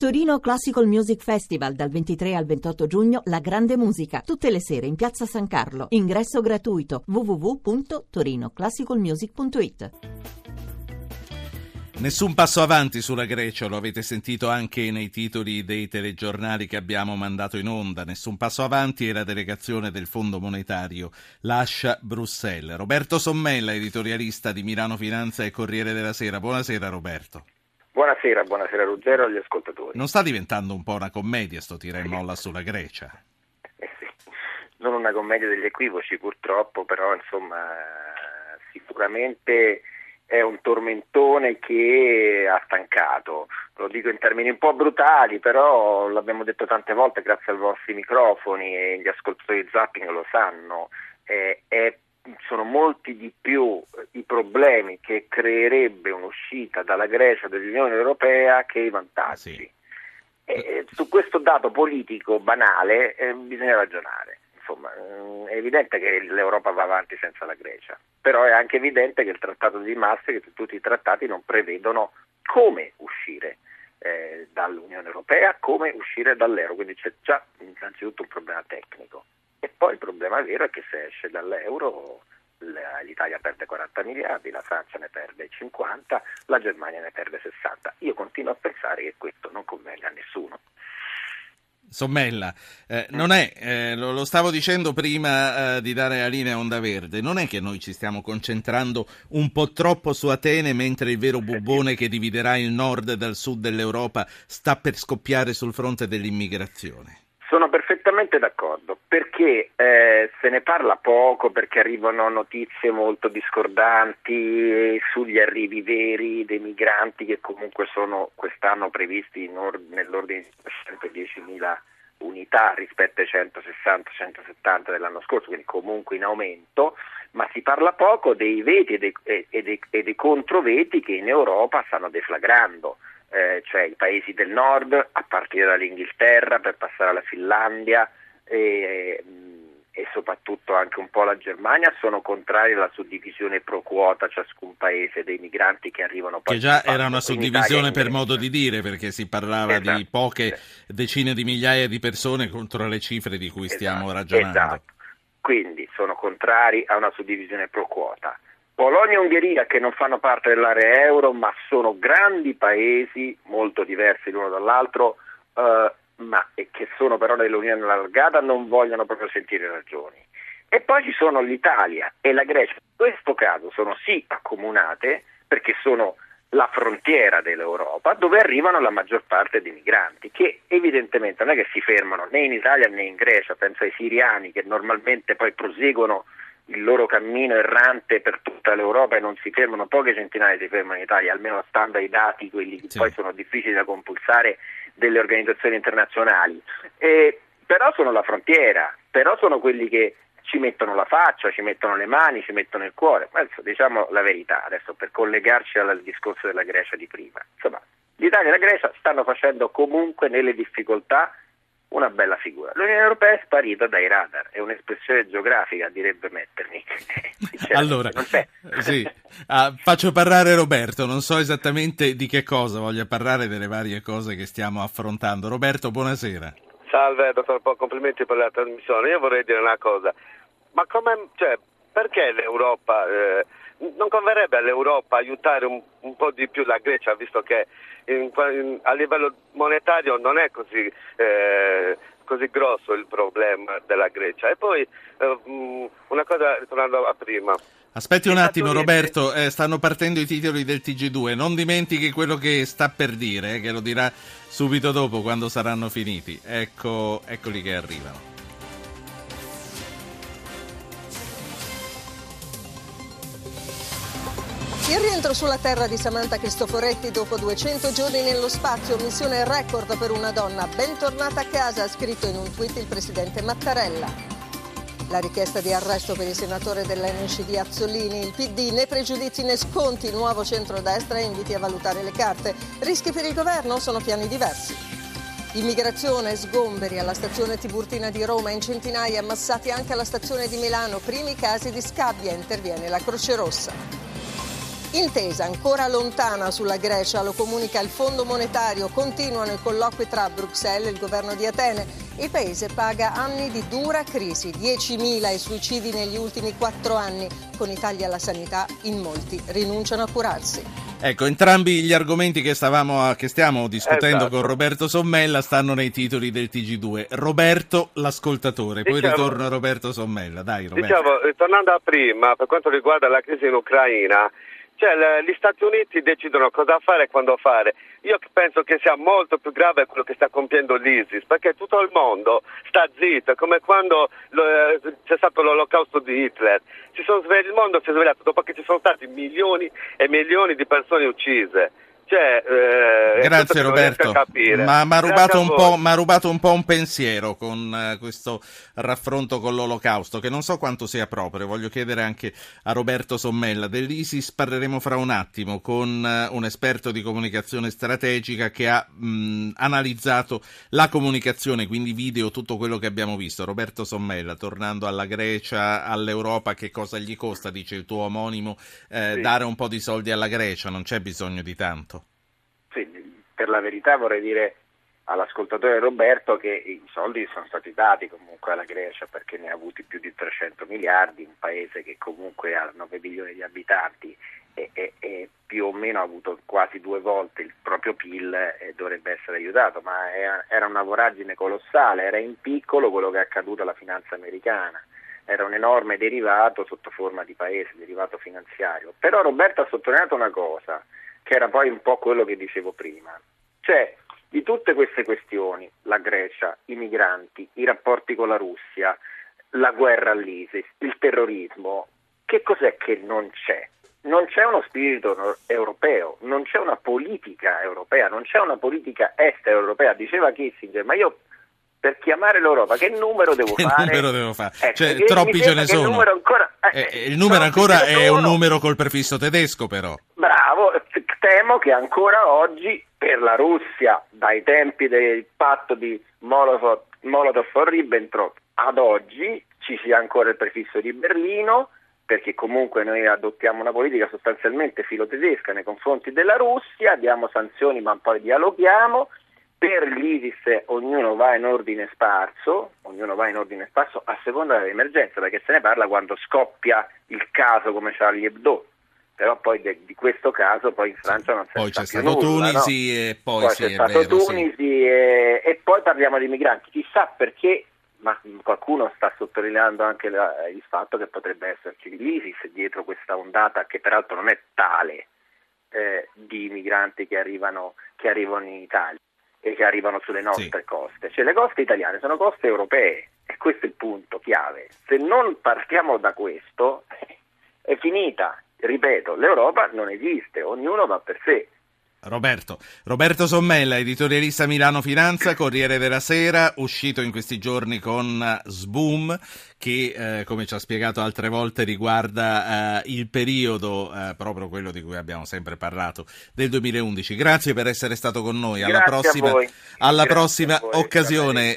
Torino Classical Music Festival dal 23 al 28 giugno La Grande Musica, tutte le sere in Piazza San Carlo. Ingresso gratuito www.torinoclassicalmusic.it. Nessun passo avanti sulla Grecia, lo avete sentito anche nei titoli dei telegiornali che abbiamo mandato in onda. Nessun passo avanti e la delegazione del Fondo Monetario lascia Bruxelles. Roberto Sommella, editorialista di Milano Finanza e Corriere della Sera. Buonasera Roberto. Buonasera, buonasera Ruggero agli ascoltatori. Non sta diventando un po' una commedia sto tira e molla sulla Grecia? Eh sì. Non una commedia degli equivoci purtroppo, però insomma sicuramente è un tormentone che ha stancato. Lo dico in termini un po' brutali, però l'abbiamo detto tante volte grazie ai vostri microfoni e gli ascoltatori di Zapping lo sanno. Eh, è sono molti di più i problemi che creerebbe un'uscita dalla Grecia dall'Unione Europea che i vantaggi. Sì. E su questo dato politico banale eh, bisogna ragionare. Insomma, mm, è evidente che l'Europa va avanti senza la Grecia, però è anche evidente che il trattato di Maastricht e tutti i trattati non prevedono come uscire eh, dall'Unione Europea, come uscire dall'euro, quindi c'è già innanzitutto un problema tecnico. E poi il problema vero è che se esce dall'euro l'Italia perde 40 miliardi, la Francia ne perde 50, la Germania ne perde 60. Io continuo a pensare che questo non convenga a nessuno. Sommella, eh, non è, eh, lo, lo, stavo dicendo prima eh, di dare la linea Onda Verde, non è che noi ci stiamo concentrando un po' troppo su Atene mentre il vero bubbone che dividerà il nord dal sud dell'Europa sta per scoppiare sul fronte dell'immigrazione? Sono perfettamente d'accordo perché eh, se ne parla poco perché arrivano notizie molto discordanti sugli arrivi veri dei migranti che comunque sono quest'anno previsti or- nell'ordine di 110.000 unità rispetto ai 160-170 dell'anno scorso, quindi comunque in aumento, ma si parla poco dei veti e dei, e dei, e dei controveti che in Europa stanno deflagrando eh, cioè i paesi del nord, a partire dall'Inghilterra per passare alla Finlandia e, e soprattutto anche un po' la Germania, sono contrari alla suddivisione pro quota ciascun paese dei migranti che arrivano. Che già era una suddivisione per modo di dire, perché si parlava esatto. di poche decine di migliaia di persone contro le cifre di cui stiamo esatto. ragionando. Esatto. Quindi sono contrari a una suddivisione pro quota. Polonia e Ungheria che non fanno parte dell'area euro ma sono grandi paesi molto diversi l'uno dall'altro eh, ma che sono però nell'Unione allargata non vogliono proprio sentire ragioni. E poi ci sono l'Italia e la Grecia, in questo caso sono sì accomunate perché sono la frontiera dell'Europa dove arrivano la maggior parte dei migranti che evidentemente non è che si fermano né in Italia né in Grecia, penso ai siriani che normalmente poi proseguono il loro cammino errante per tutta l'Europa e non si fermano, poche centinaia si fermano in Italia, almeno stando ai dati, quelli che sì. poi sono difficili da compulsare delle organizzazioni internazionali. E, però sono la frontiera, però sono quelli che ci mettono la faccia, ci mettono le mani, ci mettono il cuore. Adesso diciamo la verità, adesso per collegarci al discorso della Grecia di prima. Insomma, l'Italia e la Grecia stanno facendo comunque nelle difficoltà una bella figura. L'Unione Europea è sparita dai radar, è un'espressione geografica, direbbe Metternich. allora, sì. ah, faccio parlare Roberto, non so esattamente di che cosa voglia parlare delle varie cose che stiamo affrontando. Roberto, buonasera. Salve, dottor Po, complimenti per la trasmissione. Io vorrei dire una cosa, ma come, cioè, perché l'Europa... Eh, non converrebbe all'Europa aiutare un, un, po' di più la Grecia, visto che in, in, a livello monetario non è così, eh, così, grosso il problema della Grecia. E poi eh, mm, una cosa, ritornando a prima. Aspetti un attimo Roberto, eh, stanno partendo i titoli del TG2, non dimentichi quello che sta per dire, eh, che lo dirà subito dopo quando saranno finiti. Ecco, eccoli che arrivano. Rientro sulla terra di Samantha Cristoforetti dopo 200 giorni nello spazio, missione record per una donna. Bentornata a casa, ha scritto in un tweet il presidente Mattarella. La richiesta di arresto per il senatore dell'NCD Azzolini, il PD, né pregiudizi né sconti, nuovo centrodestra e inviti a valutare le carte. Rischi per il governo sono piani diversi. Immigrazione, sgomberi alla stazione Tiburtina di Roma, in centinaia ammassati anche alla stazione di Milano, primi casi di scabbia, interviene la Croce Rossa. Intesa ancora lontana sulla Grecia, lo comunica il Fondo Monetario, continuano i colloqui tra Bruxelles e il governo di Atene. Il paese paga anni di dura crisi, 10.000 i suicidi negli ultimi quattro anni. Con i tagli alla sanità in molti rinunciano a curarsi. Ecco, entrambi gli argomenti che, stavamo, che stiamo discutendo Esatto. con Roberto Sommella stanno nei titoli del TG2. Roberto l'ascoltatore, poi Diciamo- ritorna Roberto Sommella. Dai, Roberto. Diciamo, ritornando a prima, per quanto riguarda la crisi in Ucraina, cioè gli Stati Uniti decidono cosa fare e quando fare. Io penso che sia molto più grave quello che sta compiendo l'ISIS, perché tutto il mondo sta zitto, come quando eh, c'è stato l'olocausto di Hitler. Svegli- il mondo si è svegliato dopo che ci sono stati milioni e milioni di persone uccise. Cioè, eh, Grazie Roberto, ma mi ha rubato, rubato un po' un pensiero con eh, questo raffronto con l'olocausto, che non so quanto sia proprio, voglio chiedere anche a Roberto Sommella. Dell'ISIS parleremo fra un attimo con eh, un esperto di comunicazione strategica che ha mh, analizzato la comunicazione, quindi video, tutto quello che abbiamo visto. Roberto Sommella, tornando alla Grecia, all'Europa, che cosa gli costa, dice il tuo omonimo, eh, Sì. dare un po' di soldi alla Grecia, non c'è bisogno di tanto. Per la verità vorrei dire all'ascoltatore Roberto che i soldi sono stati dati comunque alla Grecia perché ne ha avuti più di 300 miliardi, un paese che comunque ha 9 milioni di abitanti e, e- e più o meno ha avuto quasi due volte il proprio PIL e dovrebbe essere aiutato, ma era una voragine colossale, era in piccolo quello che è accaduto alla finanza americana. Era un enorme derivato sotto forma di paese, derivato finanziario. Però Roberto ha sottolineato una cosa, che era poi un po' quello che dicevo prima. Cioè, di tutte queste questioni, la Grecia, i migranti, i rapporti con la Russia, la guerra all'ISIS, il terrorismo, che cos'è che non c'è? Non c'è uno spirito europeo, non c'è una politica europea, non c'è una politica estera europea. Diceva Kissinger, ma io per chiamare l'Europa che numero devo Che fare? numero devo fare? Ecco, Cioè, troppi ce ne che il sono. numero ancora- eh, Eh, il numero ancora è un sono. numero col prefisso tedesco, però. Bravo, temo che ancora oggi per la Russia, dai tempi del patto di Molotov- Molotov-Ribbentrop ad oggi, ci sia ancora il prefisso di Berlino, perché comunque noi adottiamo una politica sostanzialmente filotedesca nei confronti della Russia, diamo sanzioni ma poi dialoghiamo, per l'ISIS ognuno va in ordine sparso, ognuno va in ordine sparso a seconda dell'emergenza, perché se ne parla quando scoppia il caso come Charlie Hebdo, però poi de- di questo caso poi in Francia non si Poi c'è stato nulla, no? Tunisi e poi, Poi sì, c'è stato vero, sì. Tunisi e, e poi parliamo di migranti. Chissà perché, ma qualcuno sta sottolineando anche la- il fatto che potrebbe esserci l'ISIS dietro questa ondata che peraltro non è tale eh, di migranti che arrivano, che arrivano in Italia e che arrivano sulle nostre coste. Cioè le coste italiane sono coste europee e questo è il punto chiave. Se non partiamo da questo è finita. Ripeto, l'Europa non esiste, ognuno va per sé. Roberto. Roberto Sommella, editorialista Milano Finanza, Corriere della Sera, uscito in questi giorni con eh, Sboom, che eh, come ci ha spiegato altre volte riguarda eh, il periodo, eh, proprio quello di cui abbiamo sempre parlato, del 2011. Grazie per essere stato con noi. Alla Grazie prossima, alla prossima occasione.